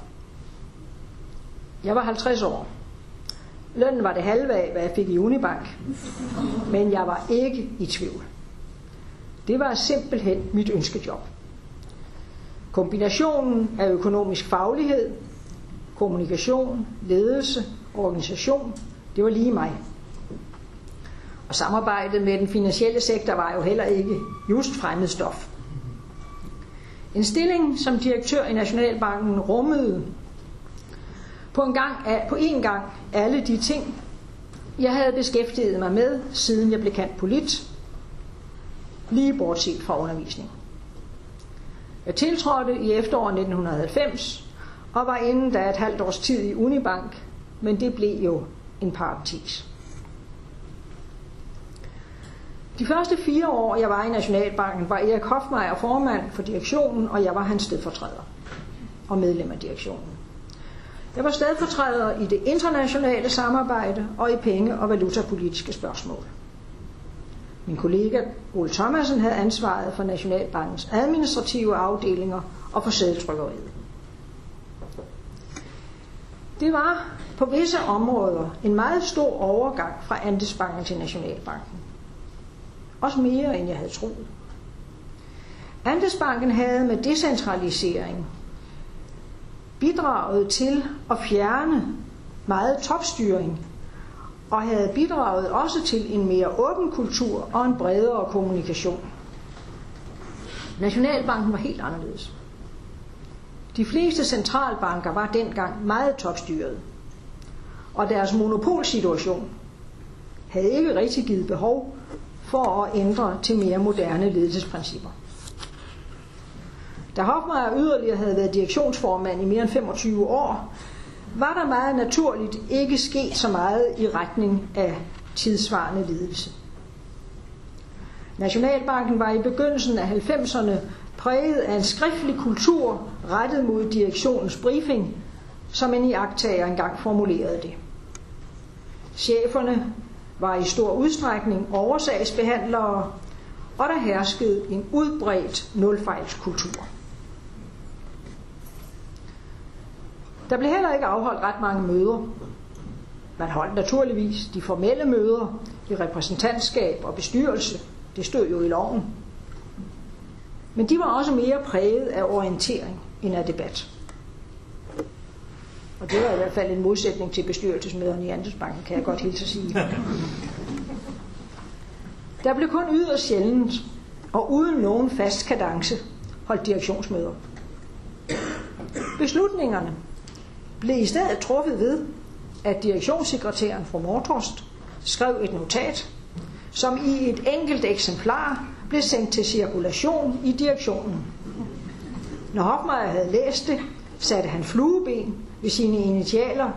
Jeg var 50 år. Lønnen var det halve af, hvad jeg fik i Unibank. Men jeg var ikke i tvivl. Det var simpelthen mit ønskejob. Kombinationen af økonomisk faglighed, kommunikation, ledelse, organisation, det var lige mig. Og samarbejdet med den finansielle sektor var jo heller ikke just fremmed stof. En stilling som direktør i Nationalbanken rummede på en, gang, på en gang alle de ting, jeg havde beskæftiget mig med, siden jeg blev kendt polit, lige bortset fra undervisning. Jeg tiltrådte i efteråret 1990 og var inden da et halvt års tid i Unibank, men det blev jo en parentes. De første fire år, jeg var i Nationalbanken, var Erik Hofmeier formand for direktionen, og jeg var hans stedfortræder og medlem af direktionen. Jeg var stedfortræder i det internationale samarbejde og i penge- og valutapolitiske spørgsmål. Min kollega Ole Thomasen havde ansvaret for Nationalbankens administrative afdelinger og for sædetrykkeriet. Det var på visse områder en meget stor overgang fra Andesbanken til Nationalbanken. Også mere, end jeg havde troet. Andesbanken havde med decentralisering bidraget til at fjerne meget topstyring og havde bidraget også til en mere åben kultur og en bredere kommunikation. Nationalbanken var helt anderledes. De fleste centralbanker var dengang meget topstyret, og deres monopolsituation havde ikke rigtig givet behov for at ændre til mere moderne ledelsesprincipper. Da Hofmeier yderligere havde været direktionsformand i mere end 25 år, var der meget naturligt ikke sket så meget i retning af tidsvarende ledelse. Nationalbanken var i begyndelsen af 90'erne præget af en skriftlig kultur rettet mod direktionens briefing, som en iagtager engang formulerede det. Cheferne var i stor udstrækning oversagsbehandlere, og der herskede en udbredt nulfejlskultur. Der blev heller ikke afholdt ret mange møder. Man holdt naturligvis de formelle møder i repræsentantskab og bestyrelse. Det stod jo i loven. Men de var også mere præget af orientering end af debat. Og det var i hvert fald en modsætning til bestyrelsesmøderne i Andelsbanken, kan jeg godt hilse at sige. Der blev kun yderst sjældent og uden nogen fast kadence holdt direktionsmøder. Beslutningerne blev i stedet truffet ved, at direktionssekretæren fra Mortorst skrev et notat, som i et enkelt eksemplar blev sendt til cirkulation i direktionen. Når Hofmeier havde læst det, satte han flueben ved sine initialer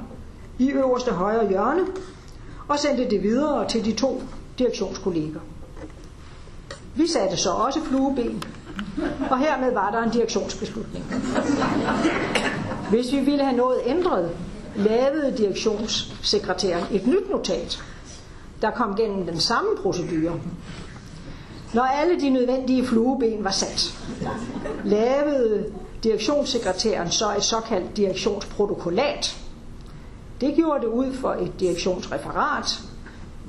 i øverste højre hjørne og sendte det videre til de to direktionskolleger. Vi satte så også flueben, og hermed var der en direktionsbeslutning. Hvis vi ville have noget ændret, lavede direktionssekretæren et nyt notat, der kom gennem den samme procedure. Når alle de nødvendige flueben var sat, lavede direktionssekretæren så et såkaldt direktionsprotokollat. Det gjorde det ud for et direktionsreferat,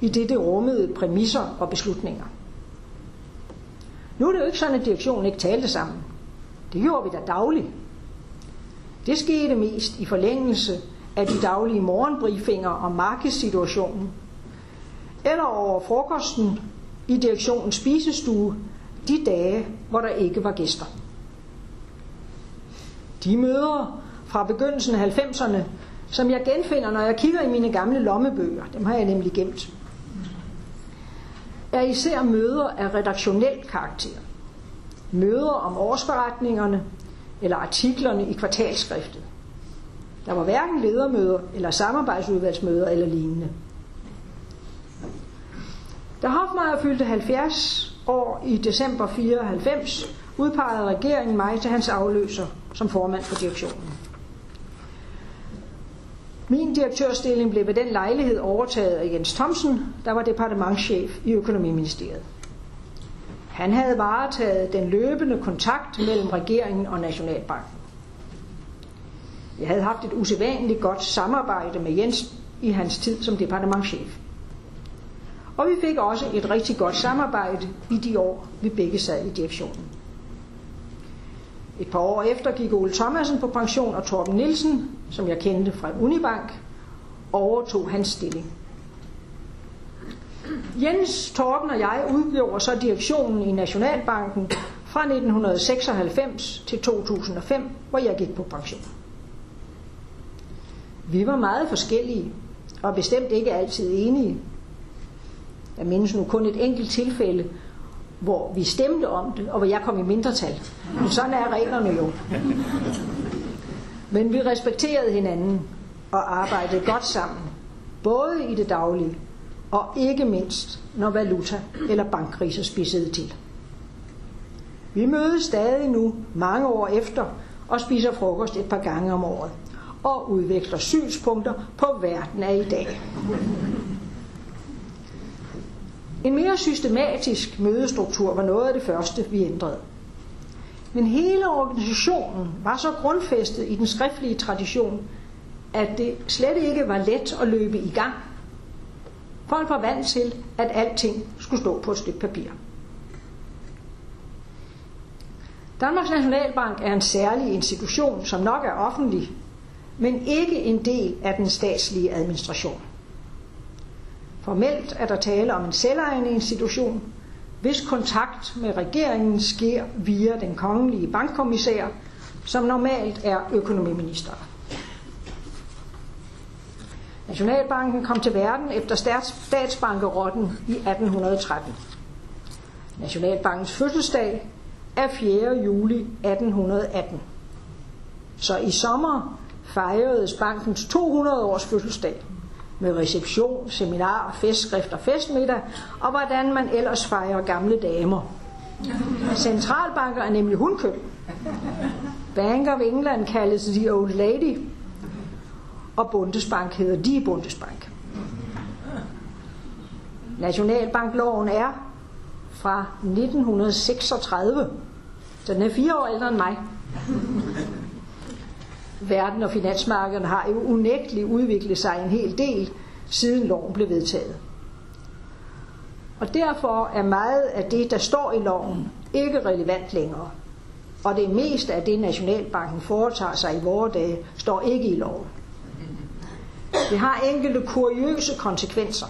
i det det rummede præmisser og beslutninger. Nu er det jo ikke sådan, at direktionen ikke talte sammen. Det gjorde vi da dagligt. Det skete mest i forlængelse af de daglige morgenbriefinger om markedssituationen, eller over frokosten i direktionens spisestue de dage, hvor der ikke var gæster. De møder fra begyndelsen af 90'erne, som jeg genfinder, når jeg kigger i mine gamle lommebøger, dem har jeg nemlig gemt, er især møder af redaktionel karakter. Møder om årsberetningerne eller artiklerne i kvartalskriftet. Der var hverken ledermøder eller samarbejdsudvalgsmøder eller lignende. Da Hofmeier fyldte 70 år i december 94, udpegede regeringen mig til hans afløser som formand for direktionen. Min direktørstilling blev ved den lejlighed overtaget af Jens Thomsen, der var departementschef i Økonomiministeriet. Han havde varetaget den løbende kontakt mellem regeringen og Nationalbanken. Jeg havde haft et usædvanligt godt samarbejde med Jens i hans tid som departementschef. Og vi fik også et rigtig godt samarbejde i de år, vi begge sad i direktionen. Et par år efter gik Ole Thomasen på pension, og Torben Nielsen, som jeg kendte fra Unibank, overtog hans stilling. Jens, Torben og jeg udgjorde så direktionen i Nationalbanken fra 1996 til 2005, hvor jeg gik på pension. Vi var meget forskellige, og bestemt ikke altid enige. Jeg mindes nu kun et enkelt tilfælde, hvor vi stemte om det, og hvor jeg kom i mindretal. Men sådan er reglerne jo. Men vi respekterede hinanden og arbejdede godt sammen, både i det daglige og ikke mindst, når valuta eller bankkriser spidsede til. Vi mødes stadig nu, mange år efter, og spiser frokost et par gange om året og udveksler synspunkter på verden af i dag. En mere systematisk mødestruktur var noget af det første, vi ændrede. Men hele organisationen var så grundfæstet i den skriftlige tradition, at det slet ikke var let at løbe i gang. Folk var vant til, at alting skulle stå på et stykke papir. Danmarks Nationalbank er en særlig institution, som nok er offentlig, men ikke en del af den statslige administration. Formelt er der tale om en selvejende institution, hvis kontakt med regeringen sker via den kongelige bankkommissær, som normalt er økonomiminister. Nationalbanken kom til verden efter statsbankerotten i 1813. Nationalbankens fødselsdag er 4. juli 1818. Så i sommer fejredes bankens 200 års fødselsdag med reception, seminar, festskrift og festmiddag, og hvordan man ellers fejrer gamle damer. Centralbanker er nemlig hundkøb. Bank of England kaldes The Old Lady, og Bundesbank hedder Die Bundesbank. Nationalbankloven er fra 1936, så den er fire år ældre end mig. Verden og finansmarkederne har jo unægteligt udviklet sig en hel del, siden loven blev vedtaget. Og derfor er meget af det, der står i loven, ikke relevant længere. Og det meste af det, Nationalbanken foretager sig i vore dage, står ikke i loven. Det har enkelte kuriøse konsekvenser.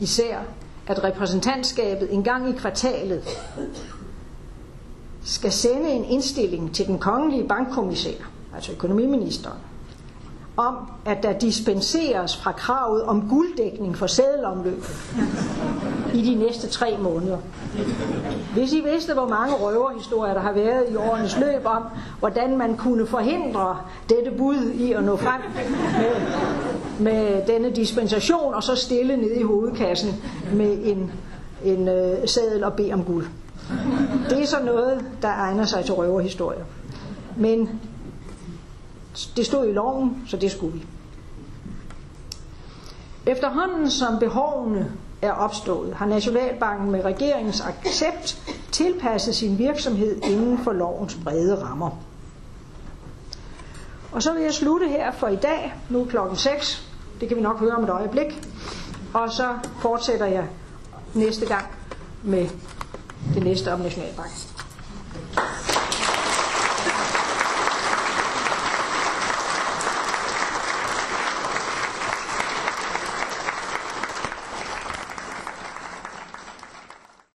Især at repræsentantskabet en gang i kvartalet skal sende en indstilling til den kongelige bankkommissær, altså økonomiministeren, om, at der dispenseres fra kravet om gulddækning for sædelomløb i de næste tre måneder. Hvis I vidste, hvor mange røverhistorier der har været i årenes løb om, hvordan man kunne forhindre dette bud i at nå frem med, med denne dispensation, og så stille nede i hovedkassen med en, en øh, sædel og bede om guld. Det er så noget, der egner sig til røverhistorier. Men det stod i loven, så det skulle vi. Efterhånden som behovene er opstået, har Nationalbanken med regeringens accept tilpasset sin virksomhed inden for lovens brede rammer. Og så vil jeg slutte her for i dag, nu klokken 6. Det kan vi nok høre om et øjeblik. Og så fortsætter jeg næste gang med det næste om Nationalbanken.